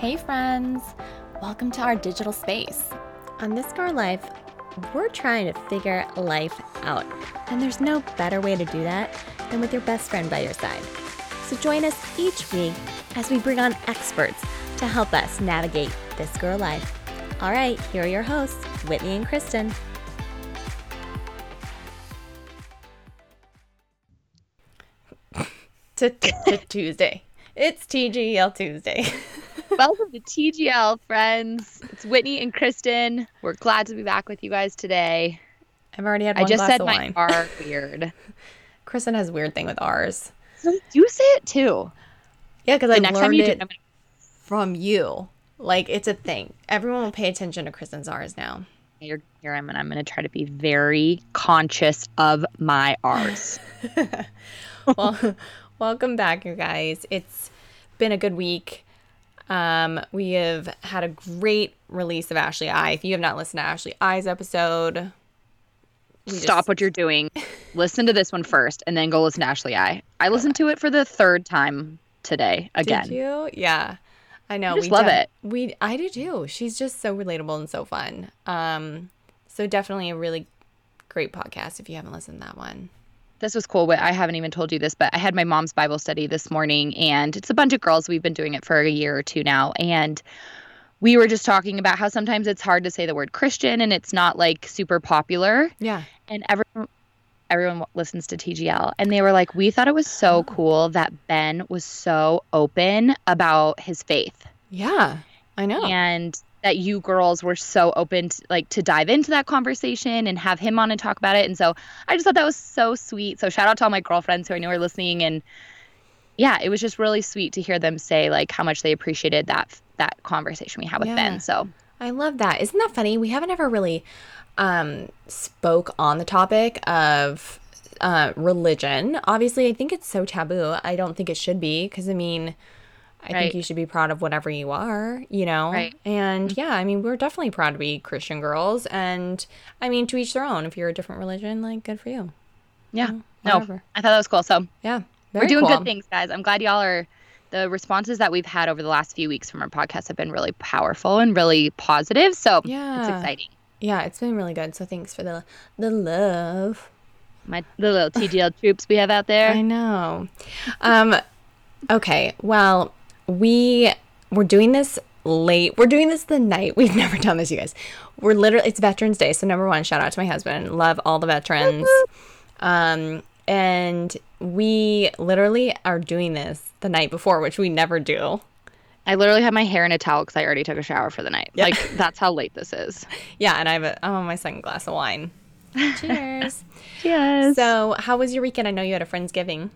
Hey, friends! Welcome to our digital space. On This Girl Life, we're trying to figure life out, and there's no better way to do that than with your best friend by your side. So join us each week as we bring on experts to help us navigate this girl life. All right, here are your hosts, Whitney and Kristen. Tuesday. It's TGL Tuesday. Welcome to TGL, friends. It's Whitney and Kristen. We're glad to be back with you guys today. I've already had one I just said my wine. R weird. Kristen has a weird thing with ours. So you say it too. Yeah, because I next time learned you it gonna from you. Like it's a thing. Everyone will pay attention to Kristen's R's now. You're here. I'm and I'm going to try to be very conscious of my R's. well, welcome back, you guys. It's been a good week. Um, we have had a great release of Ashley I. If you have not listened to Ashley I's episode, Stop just- what you're doing. Listen to this one first, and then go listen to Ashley I. I listened to it for the third time today again. Did you? Yeah. I know. I just we love it. We I do too. She's just so relatable and so fun. Um, so definitely a really great podcast if you haven't listened to that one. This was cool. I haven't even told you this, but I had my mom's Bible study this morning, and it's a bunch of girls. We've been doing it for a year or two now, and we were just talking about how sometimes it's hard to say the word Christian, and it's not like super popular. Yeah. And everyone, everyone listens to TGL, and they were like, "We thought it was so oh. cool that Ben was so open about his faith." Yeah. I know. and that you girls were so open to, like to dive into that conversation and have him on and talk about it and so i just thought that was so sweet so shout out to all my girlfriends who i know are listening and yeah it was just really sweet to hear them say like how much they appreciated that that conversation we had with Yeah. ben so I love that. Isn't that funny? We haven't ever really um, spoke on the topic of uh, religion. Obviously, I think it's so taboo. I don't think it should be because, I mean, I think you should be proud of whatever you are, you know? Right. And yeah, I mean, we're definitely proud to be Christian girls. And I mean, to each their own. If you're a different religion, like, good for you. yeah Mm, no i thought that was cool so Yeah. we're doing cool. good things guys i'm glad y'all are the responses that we've had over the last few weeks from our podcast have been really powerful and really positive so yeah. it's exciting Yeah, it's been really good. So thanks for the the love. my the little tgl troops we have out there I know. Um, okay. Well, we we're doing this late. We're doing this the night. We've never done this, you guys. We're literally it's Veterans Day, so number one, shout out to my husband. Love all the veterans. Um, and we literally are doing this the night before, which we never do. I literally have my hair in a towel because I already took a shower for the night. Yeah. Like that's how late this is. Yeah, and I have a, I'm on my second glass of wine. Cheers. Yes. so, how was your weekend? I know you had a friendsgiving.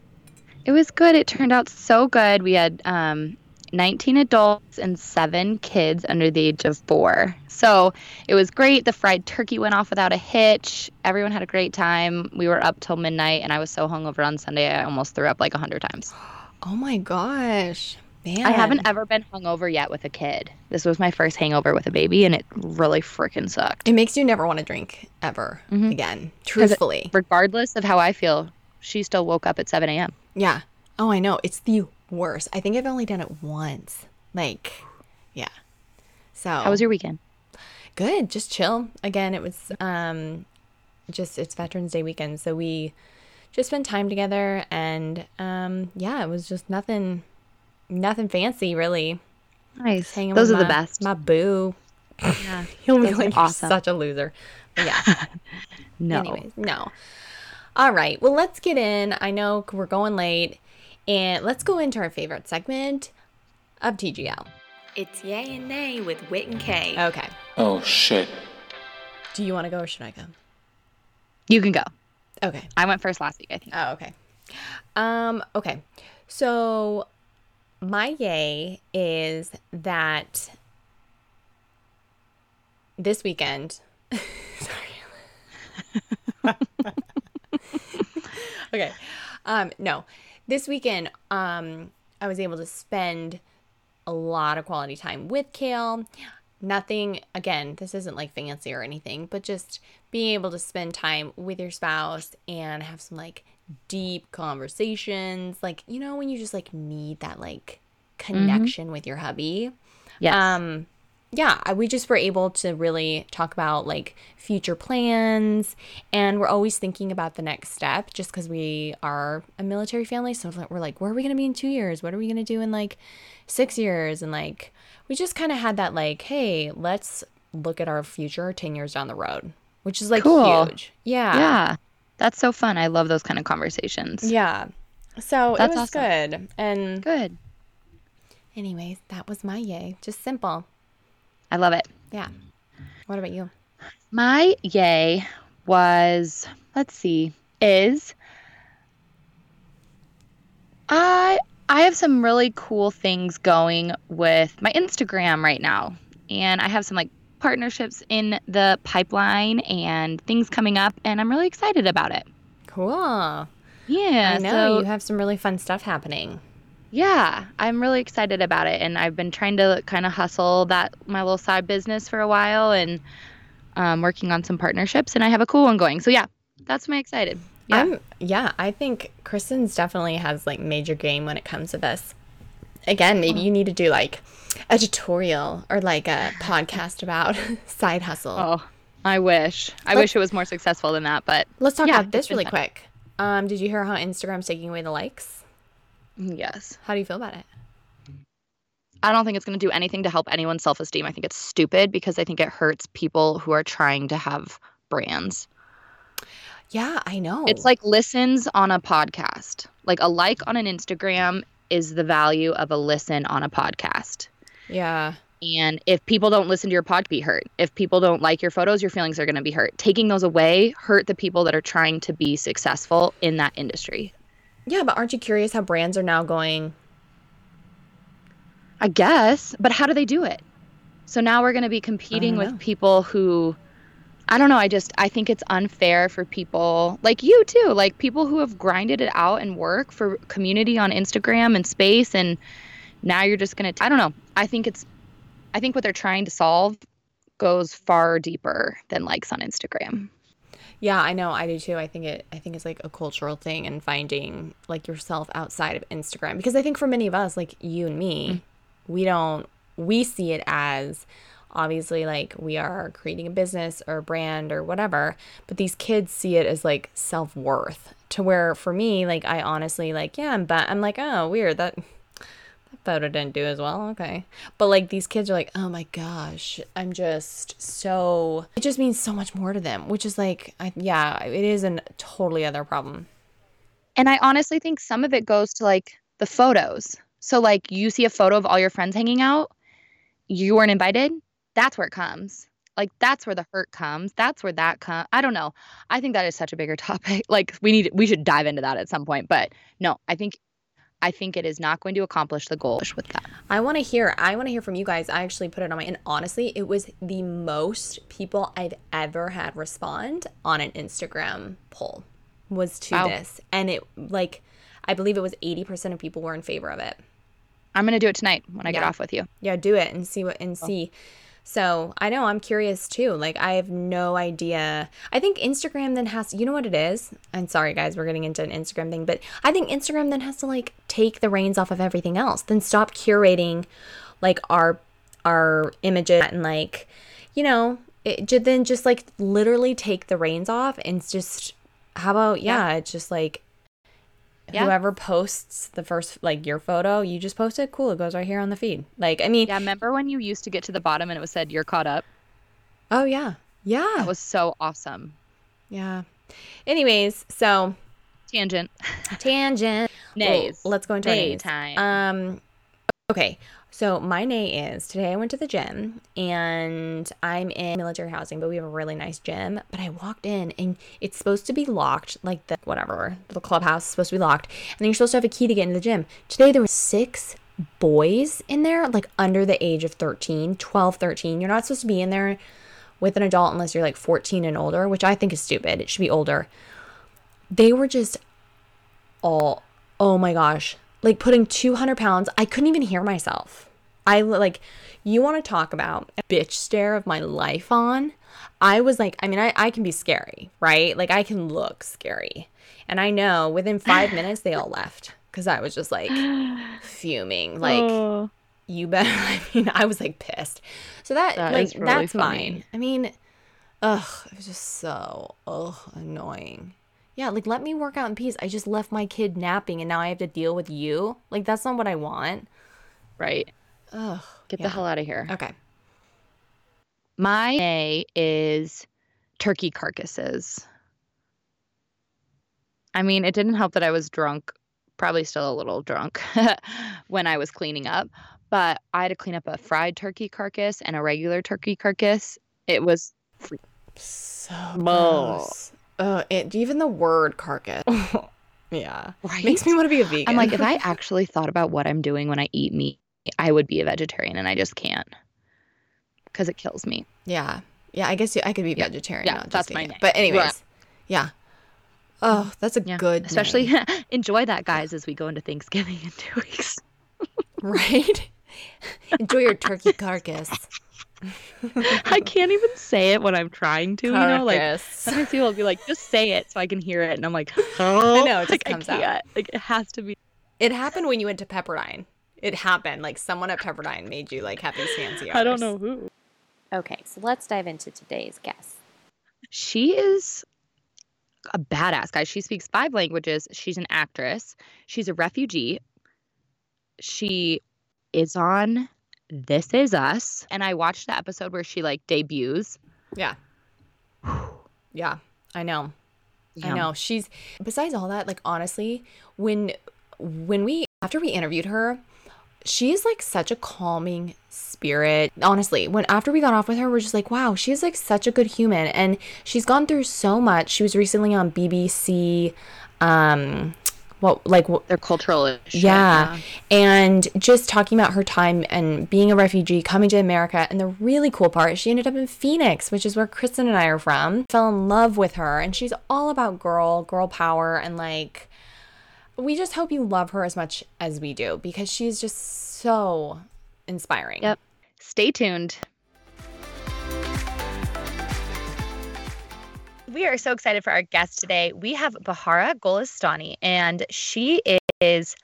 It was good. It turned out so good. We had um, 19 adults and seven kids under the age of four. So it was great. The fried turkey went off without a hitch. Everyone had a great time. We were up till midnight, and I was so hungover on Sunday, I almost threw up like a hundred times. Oh my gosh, man! I haven't ever been hungover yet with a kid. This was my first hangover with a baby, and it really freaking sucked. It makes you never want to drink ever Mhm. again. Truthfully, Regardless of how I feel, she still woke up at 7 a.m. yeah. Oh, I know. It's the worst. I think I've only done it once. Like, yeah. So How was your weekend? good? Just chill. Again, it was um, just it's Veterans Day weekend, so we just spent time together, and um, yeah, it was just nothing, nothing fancy really. Nice. Hanging Those are the best. My boo. Yeah. He'll be like, "You're awesome. such a loser. But yeah. No. Anyways, no. All right. Well, let's get in. I know we're going late, and let's go into our favorite segment of TGL. It's Yay and Nay with Wit and Kay. Okay. Oh shit. Do you want to go or should I go? You can go. Okay. I went first last week, I think. Oh, okay. Um, okay. So my yay is that this weekend sorry. okay. Um, no. This weekend, um, I was able to spend a lot of quality time with Kale. Nothing, again, this isn't like fancy or anything, but just being able to spend time with your spouse and have some like deep conversations. Like, you know, when you just like need that like connection with your hubby. Yes. Um, yeah, we just were able to really talk about like future plans, and we're always thinking about the next step just because we are a military family. So we're like, where are we going to be in two years? What are we going to do in like six years? And like, we just kind of had that like, hey, let's look at our future 10 years down the road, which is like Cool. huge. Yeah. yeah. That's so fun. I love those kind of conversations. Yeah. So That's it was awesome. good. And Good. anyways, that was my yay. Just simple. I love it. Yeah. What about you? My yay was, let's see, is I I have some really cool things going with my Instagram right now. And I have some like partnerships in the pipeline and things coming up and I'm really excited about it. Cool. Yeah. I know so- you have some really fun stuff happening. Yeah, I'm really excited about it, and I've been trying to kind of hustle that my little side business for a while, and um, working on some partnerships, and I have a cool one going. So yeah, that's my excited. Yeah, I'm yeah, I think Kristen's definitely has like major game when it comes to this. Again, maybe you need to do like a tutorial or like a podcast about side hustle. oh, I wish, I Let- wish it was more successful than that, but Let's talk Yeah, about this really fun. quick. Um, did you hear how Instagram's taking away the likes? Yes, How do you feel about it? I don't think it's going to do anything to help anyone's self esteem. I think it's stupid because I think it hurts people who are trying to have brands. Yeah, I know. It's like listens on a podcast. Like a like on an Instagram is the value of a listen on a podcast. yeah, And if people don't listen to your pod, be hurt. If people don't like your photos, your feelings are going to be hurt. Taking those away hurt the people that are trying to be successful in that industry. Yeah, but aren't you curious how brands are now going? I guess, but how do they do it? So now we're going to be competing with people who I don't know, I just I think it's unfair for people like you too, like people who have grinded it out and work for community on Instagram and space and now you're just going to I don't know. I think it's I think what they're trying to solve goes far deeper than likes on Instagram. Yeah, I know. I do too. I think it. I think it's like a cultural thing and finding like yourself outside of Instagram because I think for many of us, like you and me, we don't. We see it as obviously like we are creating a business or a brand or whatever, but these kids see it as like self worth. To where for me, like I honestly like yeah, but I'm like oh weird that photo didn't do as well. Okay. But like these kids are like, oh my gosh, I'm just so, it just means so much more to them, which is like, I, yeah, it is a totally other problem. And I honestly think some of it goes to like the photos. So like you see a photo of all your friends hanging out, you weren't invited. That's where it comes. Like that's where the hurt comes. That's where that comes. I don't know. I think that is such a bigger topic. Like we need we should dive into that at some point. But no, I think I think it is not going to accomplish the goal with that. I want to hear, I want to hear from you guys. I actually put it on my, and honestly, it was the most people I've ever had respond on an Instagram poll was to Wow. this. And it like, I believe it was 80% of people were in favor of it. I'm gonna do it tonight when I get off with you. Yeah, do it and see what and see. So I know I'm curious too. Like I have no idea. I think Instagram then has you know what it is? And sorry guys, we're getting into an Instagram thing, but I think Instagram then has to like take the reins off of everything else. Then stop curating like our our images and like, you know, it then just like literally take the reins off and just how about yeah, it's just like Yeah. whoever posts the first like your photo, you just post it. Cool, it goes right here on the feed. Like I mean, Yeah, remember when you used to get to the bottom and it was said you're caught up? oh yeah, yeah, That was so awesome. yeah. Anyways, so Tangent. tangent. Nays. Well, let's go into nays. time. Um, okay. So my nay is today I went to the gym and I'm in military housing, but we have a really nice gym. But I walked in and it's supposed to be locked, like the whatever the clubhouse is supposed to be locked, and then you're supposed to have a key to get into the gym. Today there were six boys in there, like under the age of 13, 12, 13. You're not supposed to be in there with an adult unless you're like 14 and older, which I think is stupid. It should be older. They were just all oh my gosh like putting 200 pounds i couldn't even hear myself i like you want to talk about a bitch stare of my life on i was like i mean I, I can be scary right like i can look scary and i know within five minutes they all left because I was just like fuming. Like, Oh. you better. I mean, I was like pissed. So that, That like, really that's funny. fine. I mean, ugh, it was just so, ugh, annoying. Yeah, like, let me work out in peace. I just left my kid napping and now I have to deal with you. Like, that's not what I want. Right. Ugh. Get yeah. the hell out of here. Okay. My A is turkey carcasses. I mean, it didn't help that I was drunk, probably still a little drunk when I was cleaning up, but I had to clean up a fried turkey carcass and a regular turkey carcass. It was So gross. Ugh, it, even the word carcass. yeah. right. Makes me want to be a vegan. I'm like, if I actually thought about what I'm doing when I eat meat, I would be a vegetarian, and I just can't because it kills me. Yeah. Yeah, I guess you, I could be Yeah. vegetarian. Yeah, that's my name. But anyways, Right. yeah. Oh, that's a Yeah. good Especially name, enjoy that, guys, as we go into Thanksgiving in two weeks. right? Enjoy your turkey carcass. I can't even say it when I'm trying to, you know, like Carcass. sometimes people will be like, just say it so I can hear it. And I'm like, oh, know, it just like, comes I out. can't. Like, it has to be. It happened when you went to Pepperdine. It happened. Like someone at Pepperdine made you like have these fancy I don't know who. Okay, so let's dive into today's guest. She is a badass, guys. She speaks five languages. She's an actress. She's a refugee. She is on This Is Us. And I watched the episode where she like debuts. Yeah. Yeah, I know. I know. She's besides all that, like honestly, when when we after we interviewed her, she's like such a calming spirit. Honestly, when after we got off with her, we're just like, wow, she's like such a good human and she's gone through so much. She was recently on BBC um what like what They're cultural. shit, yeah. And just talking about her time and being a refugee, coming to America. And the really cool part, she ended up in Phoenix, which is where Kristen and I are from. Fell in love with her. And she's all about girl, girl power. And like, we just hope you love her as much as we do because she's just so inspiring. Yep. Stay tuned. We are so excited for our guest today. We have Bahara Golestani, and she is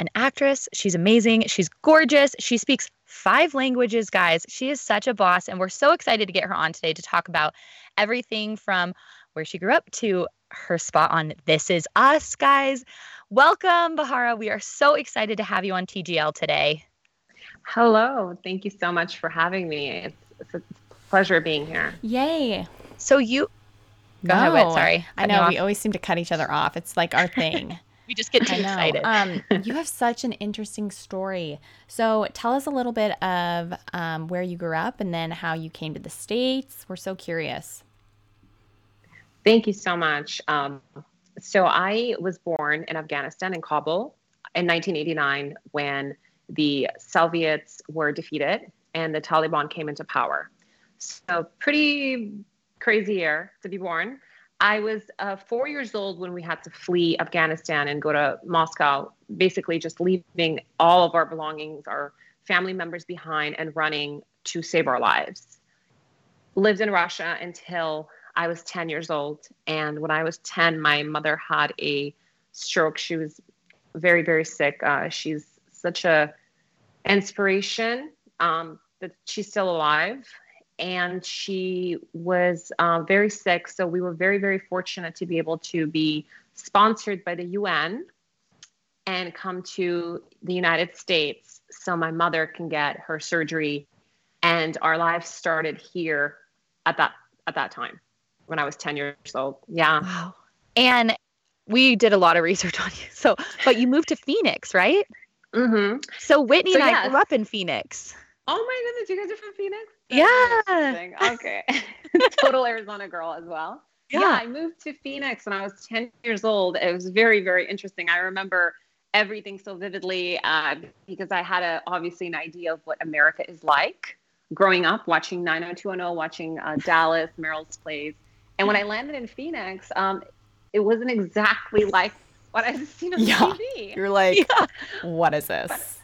an actress. She's amazing. She's gorgeous. She speaks five languages, guys. She is such a boss, and we're so excited to get her on today to talk about everything from where she grew up to her spot on This Is Us, guys. Welcome, Bahara. We are so excited to have you on TGL today. Hello. Thank you so much for having me. It's, it's a pleasure being here. Yay. So you go ahead. Whit, No, Sorry, I cut know we always seem to cut each other off. It's like our thing. we just get too excited. Um, you have such an interesting story. So tell us a little bit of um, where you grew up and then how you came to the States. We're so curious. Thank you so much. Um, so I was born in Afghanistan in Kabul in 1989 when the Soviets were defeated and the Taliban came into power. So pretty crazy year to be born. I was uh, four years old when we had to flee Afghanistan and go to Moscow, basically just leaving all of our belongings, our family members behind, and running to save our lives. Lived in Russia until I was 10 years old. And when I was 10, my mother had a stroke. She was very, very sick. Uh, she's such a inspiration um, that she's still alive. And she was uh, very sick. So we were very, very fortunate to be able to be sponsored by the UN and come to the United States so my mother can get her surgery. And our lives started here at that at that time when I was 10 years old. Yeah. wow. And we did a lot of research on you. So, but you moved to Phoenix, right? Mm-hmm. So Whitney So, and I yes. grew up in Phoenix. Oh my goodness, you guys are from Phoenix? Yeah. Okay. Total Arizona girl as well. Yeah. Yeah. I moved to Phoenix when I was 10 years old. It was very, very interesting. I remember everything so vividly uh, because I had a, obviously an idea of what America is like growing up, watching 90210, watching uh, Dallas, Melrose Place. And when I landed in Phoenix, um, it wasn't exactly like what I've seen on Yeah. TV. You're like, what is this?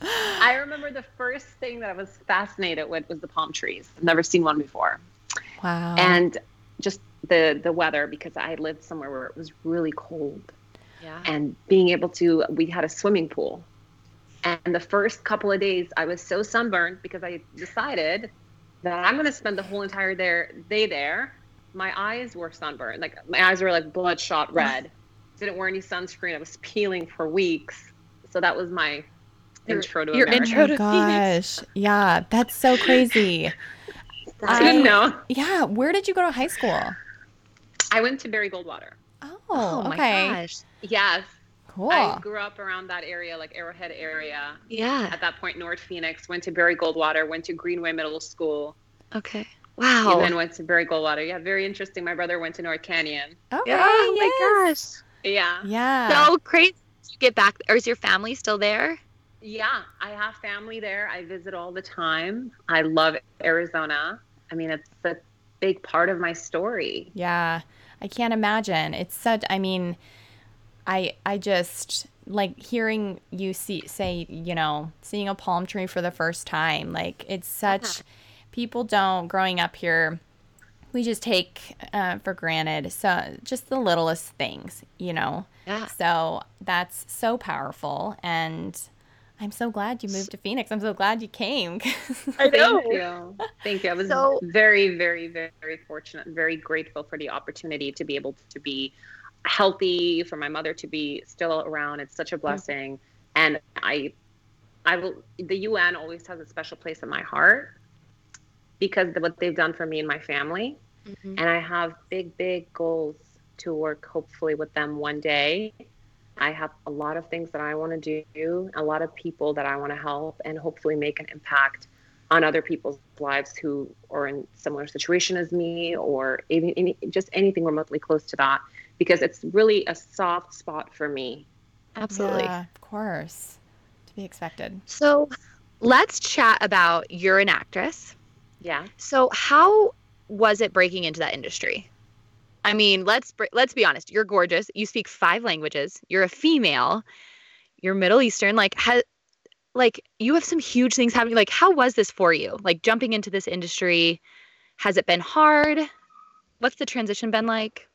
I remember the first thing that I was fascinated with was the palm trees. I've never seen one before. Wow. And just the the weather because I lived somewhere where it was really cold. yeah. and being able to, we had a swimming pool. And the first couple of days, I was so sunburned because I decided that I'm going to spend the whole entire there, day there. My eyes were sunburned. Like my eyes were like bloodshot red. Didn't wear any sunscreen. I was peeling for weeks. So that was my your, intro to your America. intro to oh gosh. Yeah, that's so crazy. I didn't know. Yeah, where did you go to high school? I went to Barry Goldwater. Oh, oh okay. my gosh. Yes. Cool. I grew up around that area, like Arrowhead area. Yeah. At that point, North Phoenix. Went to Barry Goldwater. Went to Greenway Middle School. Okay. Wow. And then went to Barry Goldwater. Yeah, very interesting. My brother went to North Canyon. Okay. Oh yes. my gosh. Yeah. Yeah. So crazy. You get back, or is your family still there? Yeah, I have family there. I visit all the time. I love Arizona. I mean, it's a big part of my story. Yeah. I can't imagine. It's such I mean, I I just like hearing you see say, you know, seeing a palm tree for the first time. Like it's such uh-huh. people don't growing up here we just take uh, for granted so just the littlest things you know yeah so that's so powerful and I'm so glad you moved to Phoenix. I'm so glad you came. I know. Thank you. Thank you. I was so, very, very, very fortunate and very grateful for the opportunity to be able to be healthy, for my mother to be still around. It's such a mm-hmm. blessing. Mm-hmm. And I, I will, the UN always has a special place in my heart because of what they've done for me and my family. Mm-hmm. And I have big, big goals to work hopefully with them one day I have a lot of things that I want to do, a lot of people that I want to help, and hopefully make an impact on other people's lives who are in similar situation as me, or any, any, just anything remotely close to that, because it's really a soft spot for me. Absolutely, yeah, of course, to be expected. So, let's chat about you're an actress. Yeah. So, how was it breaking into that industry? I mean, let's let's be honest. You're gorgeous. You speak five languages. You're a female. You're Middle Eastern. Like, ha, like you have some huge things happening. Like, how was this for you? Like jumping into this industry. Has it been hard? What's the transition been like?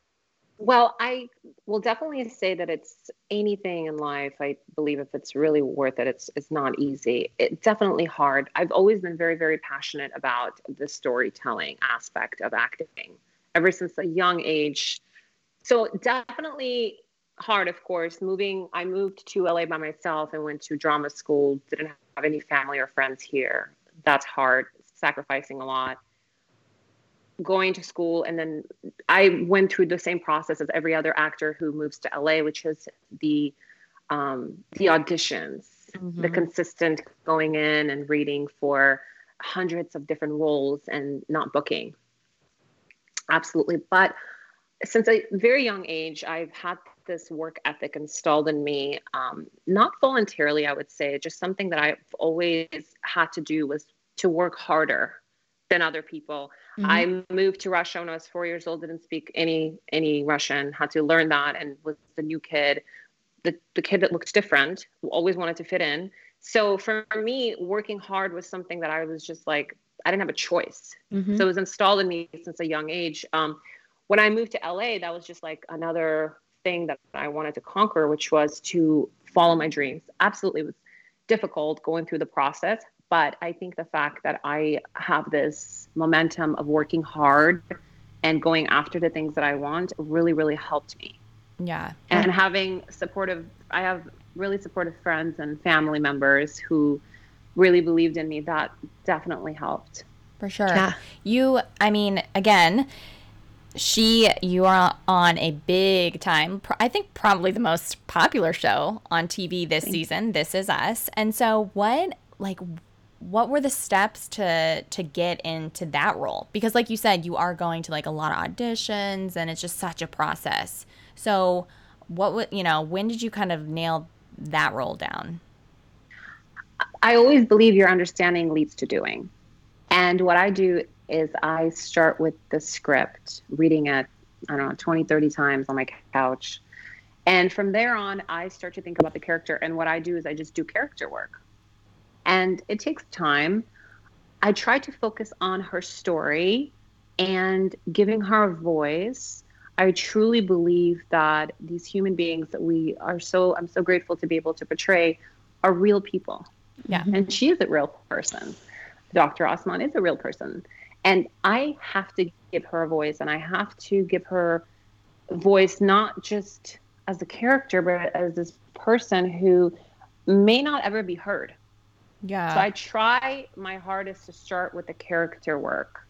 Well, I will definitely say that it's anything in life. I believe if it's really worth it, it's it's not easy. It's definitely hard. I've always been very very passionate about the storytelling aspect of acting ever since a young age. So definitely hard, of course. Moving, I moved to LA by myself and went to drama school. Didn't have any family or friends here. That's hard, sacrificing a lot. Going to school, and then I went through the same process as every other actor who moves to LA, which is the um, the auditions, mm-hmm. the consistent going in and reading for hundreds of different roles and not booking absolutely. But since a very young age, I've had this work ethic installed in me, um, not voluntarily, I would say, just something that I've always had to do was to work harder than other people. Mm-hmm. I moved to Russia when I was four years old, didn't speak any any Russian, had to learn that, and was the new kid, the the kid that looked different, who always wanted to fit in. So for me, working hard was something that I was just like I didn't have a choice. Mm-hmm. So it was installed in me since a young age. Um, when I moved to LA, that was just like another thing that I wanted to conquer, which was to follow my dreams. Absolutely, it was difficult going through the process, but I think the fact that I have this momentum of working hard and going after the things that I want really, really helped me. Yeah. And having supportive, I have really supportive friends and family members who really believed in me, that definitely helped. For sure. Yeah. You, I mean, again, she, you are on a big time, I think probably the most popular show on TV this Thanks. season. This is Us. And so, what, like, what were the steps to to get into that role because like you said you are going to like a lot of auditions and it's just such a process so what would you know when did you kind of nail that role down I always believe your understanding leads to doing. And what I do is I start with the script, reading it, I don't know, 20, 30 times on my couch. And from there on, I start to think about the character. And what I do is I just do character work. And it takes time. I try to focus on her story and giving her a voice. I truly believe that these human beings that we are so I'm so grateful to be able to portray are real people. Yeah. And she is a real person. Dr. Osman is a real person. And I have to give her a voice and I have to give her voice not just as a character, but as this person who may not ever be heard. Yeah. So I try my hardest to start with the character work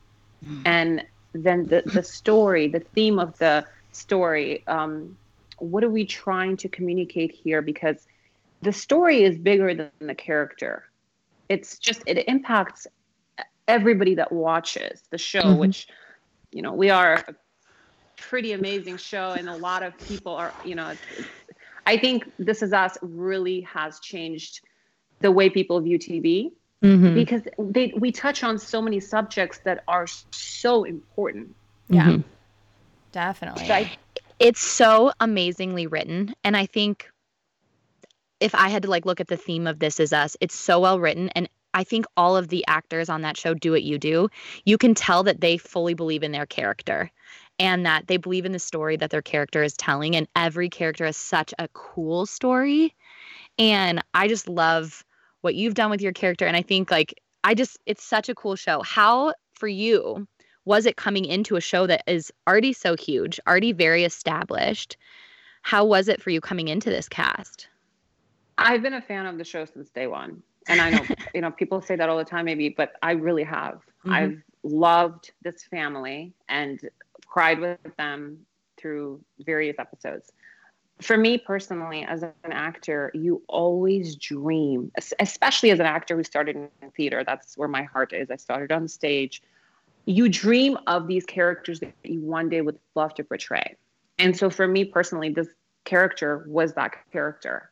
and then the, the story, the theme of the story. Um, what are we trying to communicate here? Because the story is bigger than the character. It's just, it impacts everybody that watches the show, Mhm. which, you know, we are a pretty amazing show and a lot of people are, you know, it's, it's, I think This Is Us really has changed the way people view TV Mhm. because they we touch on so many subjects that are so important. yeah. Mhm. Definitely. I, it's so amazingly written and i think if i had to like look at the theme of this is us it's so well written and i think all of the actors on that show do what you do you can tell that they fully believe in their character and that they believe in the story that their character is telling and every character has such a cool story and i just love what you've done with your character and i think like i just it's such a cool show how for you was it coming into a show that is already so huge, already very established? How was it for you coming into this cast? I've been a fan of the show since day one, and I know you know people say that all the time, maybe, but I really have. Mhm. I've loved this family and cried with them through various episodes. For me personally, as an actor, you always dream, especially as an actor who started in theater. That's where my heart is. I started on stage. You dream of these characters that you one day would love to portray. And so for me personally, this character was that character.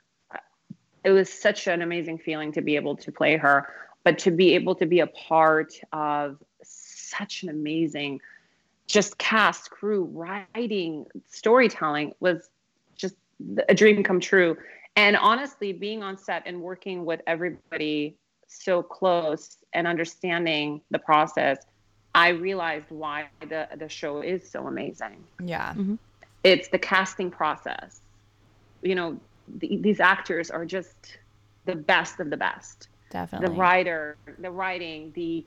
It was such an amazing feeling to be able to play her, but to be able to be a part of such an amazing just cast, crew, writing, storytelling was just a dream come true. And honestly, being on set and working with everybody so close and understanding the process, I realized why the, the show is so amazing yeah. Mm-hmm. it's the casting process. You know, the, these actors are just the best of the best. Definitely. The writer, the writing, the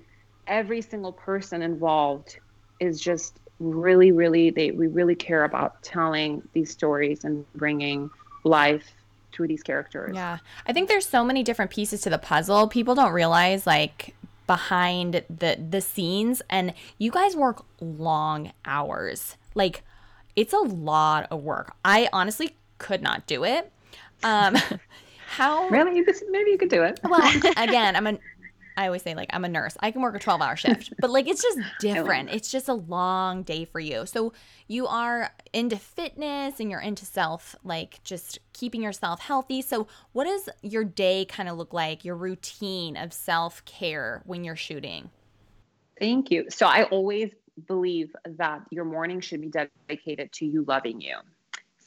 every single person involved is just really, really. They we really care about telling these stories and bringing life to these characters. Yeah. I think there's so many different pieces to the puzzle. People don't realize like behind the the scenes and you guys work long hours. Like it's a lot of work. I honestly could not do it. Um how Really, maybe you could do it. well again i'm a i always say like i'm a nurse. I can work a 12 hour shift but like it's just different. it's just a long day for you. So you are into fitness and you're into self like just keeping yourself healthy. So what does your day kind of look like your routine of self-care when you're shooting? Thank you. So I always believe that your morning should be dedicated to you loving you.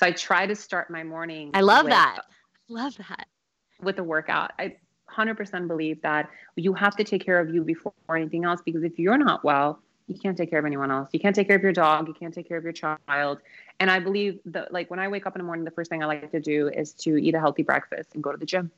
So I try to start my morning. I love with- that. Love that. with a workout. I 100% believe that you have to take care of you before anything else because if you're not well, you can't take care of anyone else. You can't take care of your dog. You can't take care of your child. And I believe that, like, when I wake up in the morning, the first thing I like to do is to eat a healthy breakfast and go to the gym.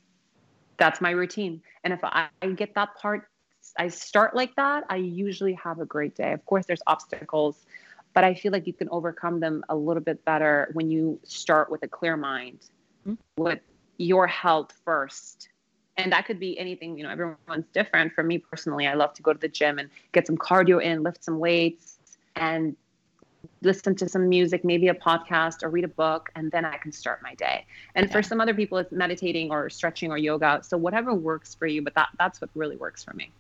That's my routine. And if I, I get that part, I start like that, I usually have a great day. Of course, there's obstacles, but I feel like you can overcome them a little bit better when you start with a clear mind, Mhm. with your health first. And that could be anything, you know, everyone's different. For me personally, I love to go to the gym and get some cardio in, lift some weights, and listen to some music, maybe a podcast or read a book, and then I can start my day. And Yeah. for some other people, it's meditating or stretching or yoga. So whatever works for you, but that that's what really works for me.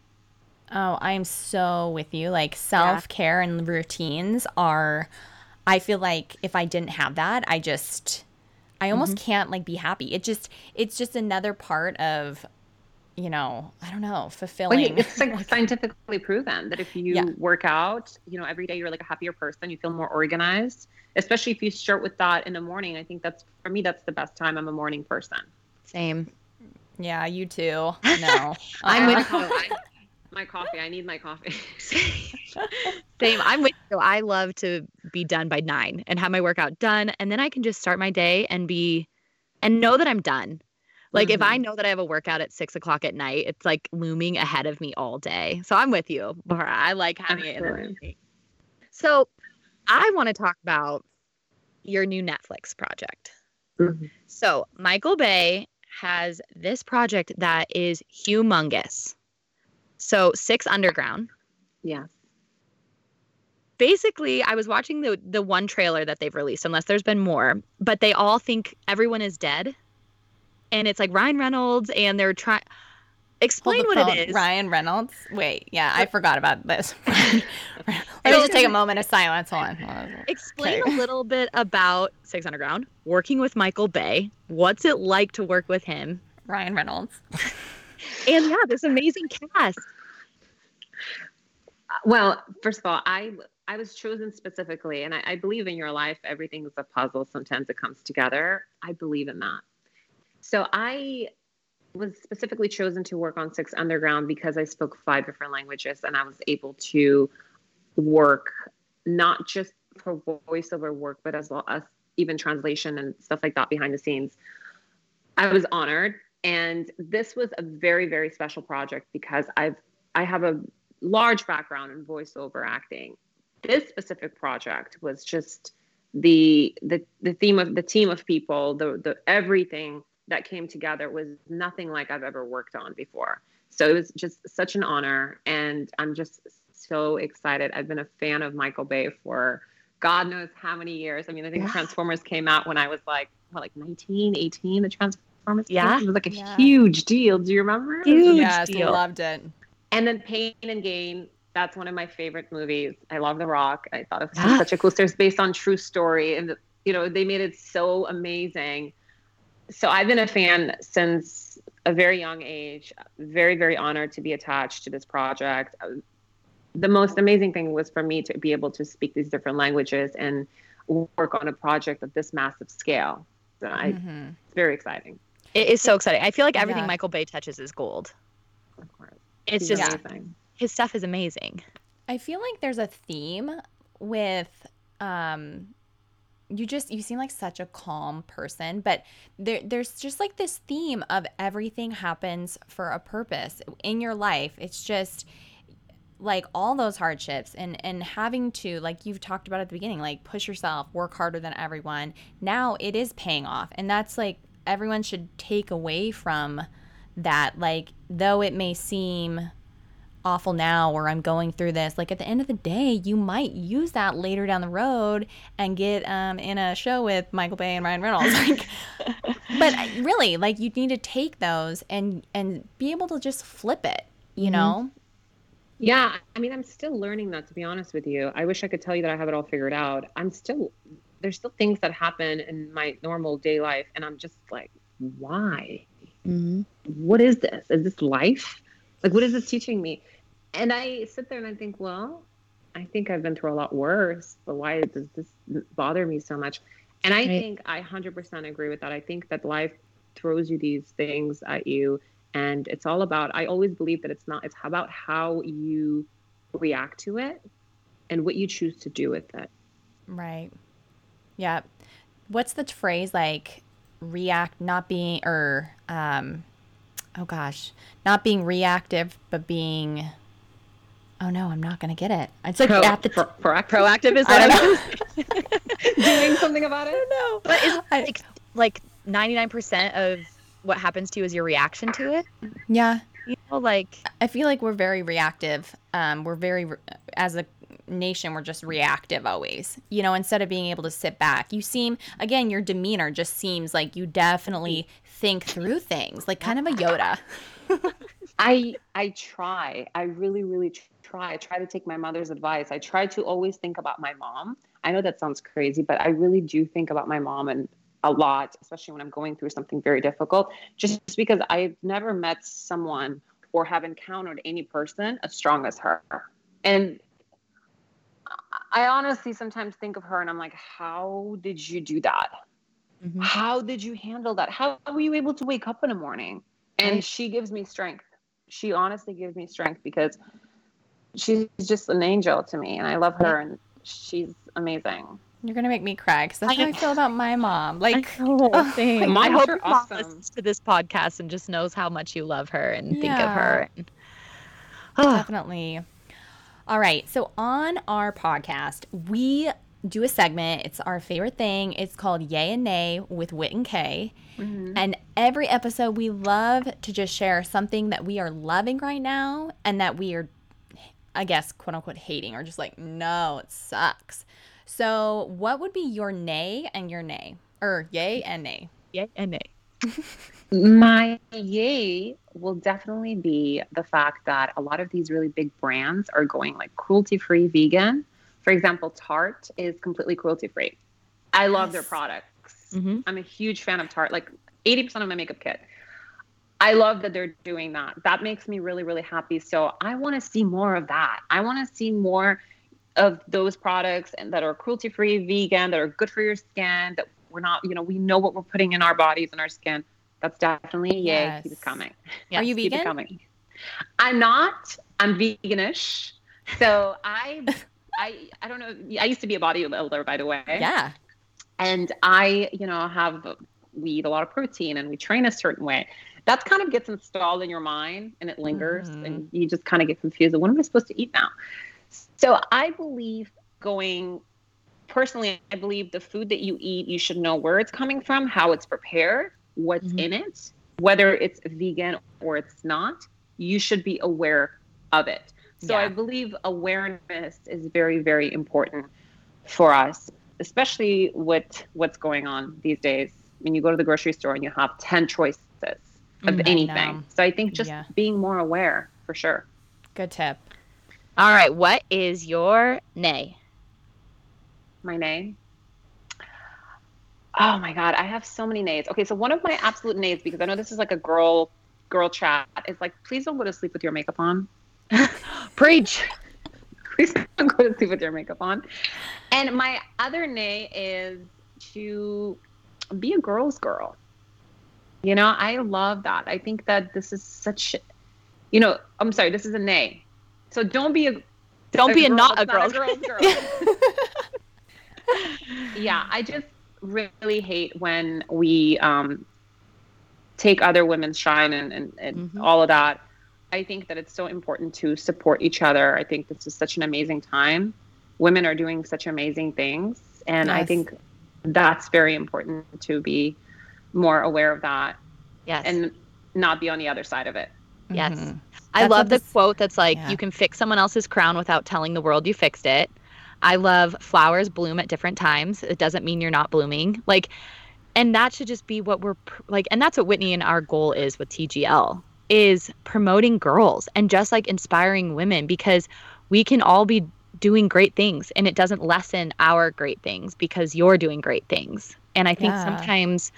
Oh, I am so with you. Like self care and routines are, I feel like if I didn't have that, I just, I almost mm-hmm. can't like be happy. It just, it's just another part of, you know, I don't know, fulfilling. you, it's like scientifically proven that if you Yeah. work out, you know, every day you're like a happier person. You feel more organized, especially if you start with that in the morning. I think that's for me. That's the best time. I'm a morning person. Same. yeah, you too. No, I'm with uh, my, coffee. I need my coffee. Same. I'm with you. I love to be done by nine and have my workout done. And then I can just start my day and be, and know that I'm done. Like if I know that I have a workout at six o'clock at night, it's like looming ahead of me all day. So I'm with you, Laura. I like having it in the morning. So I want to talk about your new Netflix project. Mhm. So Michael Bay has this project that is humongous. So Six Underground. Yeah. Basically, I was watching the the one trailer that they've released, unless there's been more, but they all think everyone is dead. And it's like Ryan Reynolds and they're trying explain what phone. it is. Ryan Reynolds. Wait, yeah, I forgot about this. Let me just take a moment of silence. Hold on. Hold on. Explain Okay. a little bit about Six Underground, working with Michael Bay. What's it like to work with him? Ryan Reynolds. And yeah, this amazing cast. Uh, well, first of all, I I was chosen specifically, and I, I believe in your life, everything is a puzzle. Sometimes it comes together. I believe in that. So I was specifically chosen to work on Six Underground because I spoke five different languages, and I was able to work not just for voiceover work, but as well as even translation and stuff like that behind the scenes. I was honored, and this was a very, very special project because I've I have a large background in voiceover acting. This specific project was just the the the theme of the team of people, the the everything that came together was nothing like I've ever worked on before. So it was just such an honor, and I'm just so excited. I've been a fan of Michael Bay for God knows how many years. I mean, I think Yeah. Transformers came out when I was like, what, like 19, 18? The Transformers came Yeah. It was like a Yeah. huge deal. Do you remember? Huge yes, deal. loved it. And then Pain and Gain. That's one of my favorite movies. I love The Rock. I thought it was Yeah. such a cool story. It's based on true story, and you know they made it so amazing. So I've been a fan since a very young age. Very very honored to be attached to this project. The most amazing thing was for me to be able to speak these different languages and work on a project of this massive scale. So I, Mhm. it's very exciting. It is so exciting. I feel like everything Yeah. Michael Bay touches is gold. Of course, It's He's just amazing. his stuff is amazing. I feel like there's a theme with um you just you seem like such a calm person, but there there's just like this theme of everything happens for a purpose in your life. It's just like all those hardships and and having to like you've talked about at the beginning like push yourself work harder than everyone now it is paying off and that's like everyone should take away from that like though it may seem awful now or I'm going through this. Like at the end of the day, you might use that later down the road and get um, in a show with Michael Bay and Ryan Reynolds. Like, but really, like you need to take those and and be able to just flip it. You know? Yeah, I mean, I'm still learning that to be honest with you. I wish I could tell you that I have it all figured out. I'm still there's still things that happen in my normal day life, and I'm just like, why? Mm-hmm. What is this? Is this life? Like, what is this teaching me? And I sit there and I think, well, I think I've been through a lot worse, but why does this bother me so much? And I Right. think I 100% agree with that. I think that life throws you these things at you and it's all about i always believe that it's not it's about how you react to it and what you choose to do with it Right. Yeah. What's the phrase like react not being or um oh gosh, not being reactive but being Oh no, I'm not going to get it. It's like Pro- at the pro- proactive Proactive is I what don't I'm know. doing something about it no. But is like like ninety nine percent of what happens to you is your reaction to it? Yeah. You know, like I feel like we're very reactive. Um, we're very, re- as a nation, we're just reactive always. You know, instead of being able to sit back, you seem, again, your demeanor just seems like you definitely think through things, like kind of a Yoda. i i try. I really really try. I try to take my mother's advice. I try to always think about my mom. I know that sounds crazy but i really do think about my mom and a lot especially when i'm going through something very difficult just because i've never met someone or have encountered any person as strong as her. And I honestly sometimes think of her and I'm like, how did you do that? Mhm. How did you handle that? How were you able to wake up in the morning? And Right. she gives me strength. She honestly gives me strength because she's just an angel to me, and I love her, and she's amazing. You're gonna make me cry because that's how I feel about my mom. Like, oh, My I moms hope are your mom awesome. listens to this podcast and just knows how much you love her and think of her. And, oh, definitely. All right. So on our podcast, we do a segment. It's our favorite thing. It's called Yay and Nay with Wit and Kay. Mm-hmm. And every episode, we love to just share something that we are loving right now and that we are, I guess, quote unquote, hating or just like, no, it sucks. So, what would be your nay and your nay? Or yay and nay? yay and nay. My yay will definitely be the fact that a lot of these really big brands are going like cruelty free vegan. For example, Tarte is completely cruelty free. I love their Yes. products. Mhm. I'm a huge fan of Tarte, like 80% of my makeup kit. I love that they're doing that. That makes me really, really happy. So I want to see more of that. I want to see more of those products and that are cruelty free, vegan, that are good for your skin, that we're not, you know, we know what we're putting in our bodies and our skin. That's definitely yay. Yes. Keep it coming. Are you Keep it vegan? coming. I'm not. I'm veganish. So I, I, I don't know. I used to be a bodybuilder, by the way Yeah. and I, you know, have we eat a lot of protein and we train a certain way. That kind of gets installed in your mind and it lingers, Mhm. and you just kind of get confused. What am I supposed to eat now? So I believe going personally, I believe the food that you eat, you should know where it's coming from, how it's prepared, what's Mhm. in it, whether it's vegan or it's not. You should be aware of it. So I believe awareness is very, very important for us, especially with what's going on these days. When you go to the grocery store and you have 10 choices of Mhm. I anything. So I think just Yeah. being more aware for sure. Good tip. All right. What is your nay? My name. Oh my God, I have so many nays. Okay, so one of my absolute nays, because I know this is like a girl girl chat, is like, please don't go to sleep with your makeup on. Preach. please don't go to sleep with your makeup on. And my other nay is to be a girl's girl. You know, I love that. I think that this is such, you know, I'm sorry, this is a nay. So don't be a Don't be a girl not a that's girl. girl's girl. yeah, I just really hate when we um, take other women's shine and, and, and Mhm. all of that. I think that it's so important to support each other. I think this is such an amazing time. Women are doing such amazing things. And I think that's very important to be more aware of that Yes. and not be on the other side of it. Yes. Mhm. I That's love the this- quote that's like, yeah. you can fix someone else's crown without telling the world you fixed it. I love flowers bloom at different times. It doesn't mean you're not blooming. Like, and that should just be what we're like, and that's what Whitney and our goal is with TGL is promoting girls and just like inspiring women because we can all be doing great things and it doesn't lessen our great things because you're doing great things. And I think Yeah. sometimes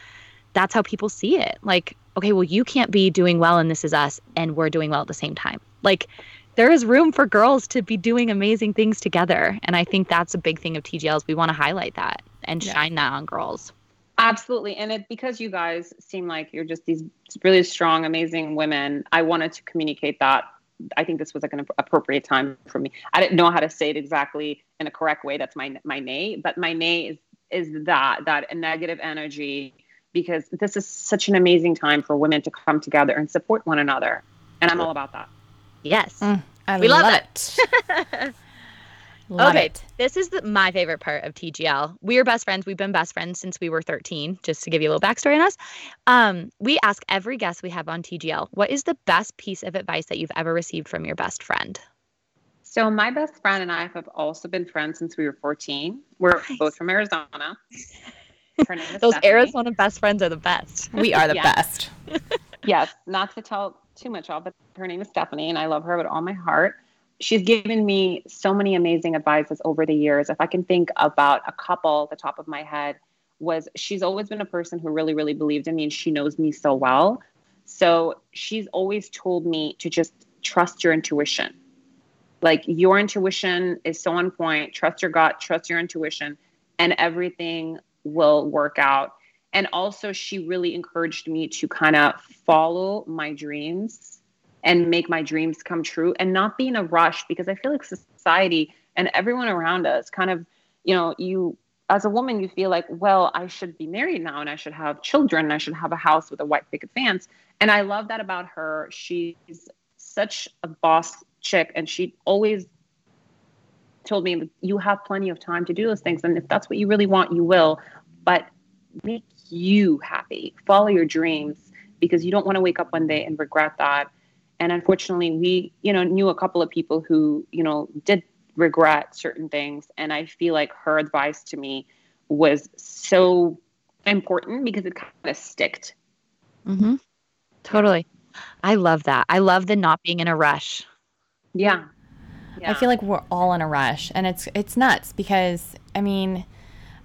that's how people see it. Like, okay, well, you can't be doing well and this is us and we're doing well at the same time. Like, there is room for girls to be doing amazing things together. And I think that's a big thing of TGLs. We want to highlight that and Yeah. shine that on girls. Absolutely. And it because you guys seem like you're just these really strong, amazing women, I wanted to communicate that. I think this was like an appropriate time for me. I didn't know how to say it exactly in a correct way. That's my my nay, but my nay is is that that negative energy because this is such an amazing time for women to come together and support one another. And I'm all about that. Yes. Mm, I We love love it. it. love okay, it. this is the, my favorite part of TGL. We are best friends. We've been best friends since we were 13, just to give you a little backstory on us. Um, we ask every guest we have on TGL, what is the best piece of advice that you've ever received from your best friend? So my best friend and I have also been friends since we were 14. We're Nice. both from Arizona. Her Those Stephanie. Arizona best friends are the best. We are the Yeah. best. yes, not to tell too much of, but her name is Stephanie, and I love her with all my heart. She's given me so many amazing advices over the years. If I can think about a couple the top of my head, was she's always been a person who really, really believed in me, and she knows me so well. So she's always told me to just trust your intuition. Like your intuition is so on point. Trust your gut, trust your intuition, and everything will work out and also she really encouraged me to kind of follow my dreams and make my dreams come true and not be in a rush because I feel like society and everyone around us kind of, you know, you as a woman, you feel like, well, I should be married now and I should have children. And I should have a house with a white picket fence. And I love that about her. She's such a boss chick and she always told me you have plenty of time to do those things and if that's what you really want you will but make you happy. Follow your dreams because you don't want to wake up one day and regret that. And unfortunately we you know knew a couple of people who you know did regret certain things. And i feel like her advice to me was so important because it kind of sticked. Mm-hmm. totally. I love that. I love the not being in a rush. Yeah yeah. I feel like we're all in a rush, and it's it's nuts because I mean,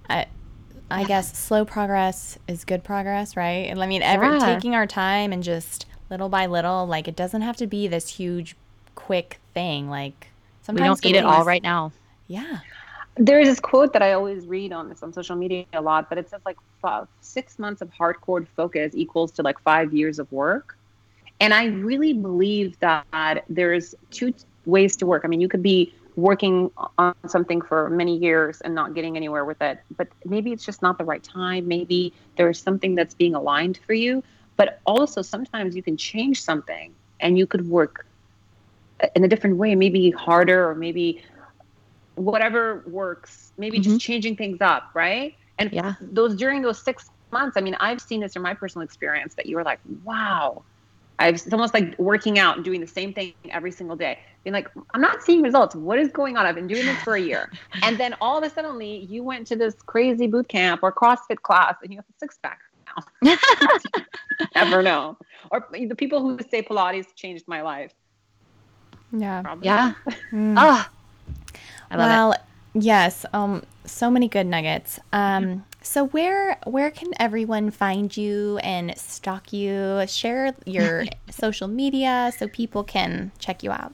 I I guess slow progress is good progress, right? And I mean, every yeah. taking our time and just little by little, like it doesn't have to be this huge, quick thing. Like sometimes we don't need it all right now. Yeah. There's this quote that I always read on this on social media a lot, but it says like five, six months of hardcore focus equals to like five years of work. And I really believe that there's two ways to work. I mean, you could be working on something for many years and not getting anywhere with it, but maybe it's just not the right time. Maybe there's something that's being aligned for you. But also, sometimes you can change something and you could work in a different way, maybe harder or maybe whatever works, maybe mm-hmm. just changing things up, right? And yeah. those during those six months, I mean, I've seen this in my personal experience that you were like, wow, I've, it's almost like working out and doing the same thing every single day. Being like, I'm not seeing results. What is going on? I've been doing this for a year. and then all of a sudden, you went to this crazy boot camp or CrossFit class and you have a six pack now. Never know. Or the people who say Pilates changed my life. Yeah. Probably. Yeah. Mm. Oh, well, it. yes. Um, so many good nuggets. Um, so where where can everyone find you and stalk you? Share your social media so people can check you out.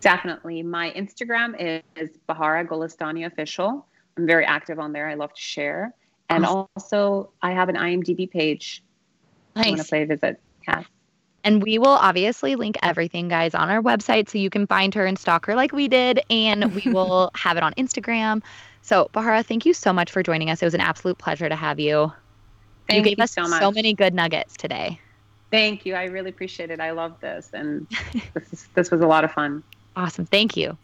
Definitely. My Instagram is, Bahara Golestani official. I'm very active on there. I love to share. And awesome. also I have an IMDb page. Nice. I want to play a visit. Yeah. And we will obviously link everything, guys, on our website so you can find her and stalk her like we did. And we will have it on Instagram. So, Bahara, thank you so much for joining us. It was an absolute pleasure to have you. Thank you gave you us so, much. so many good nuggets today. Thank you. I really appreciate it. I love this. And this, is, this was a lot of fun. Awesome. Thank you.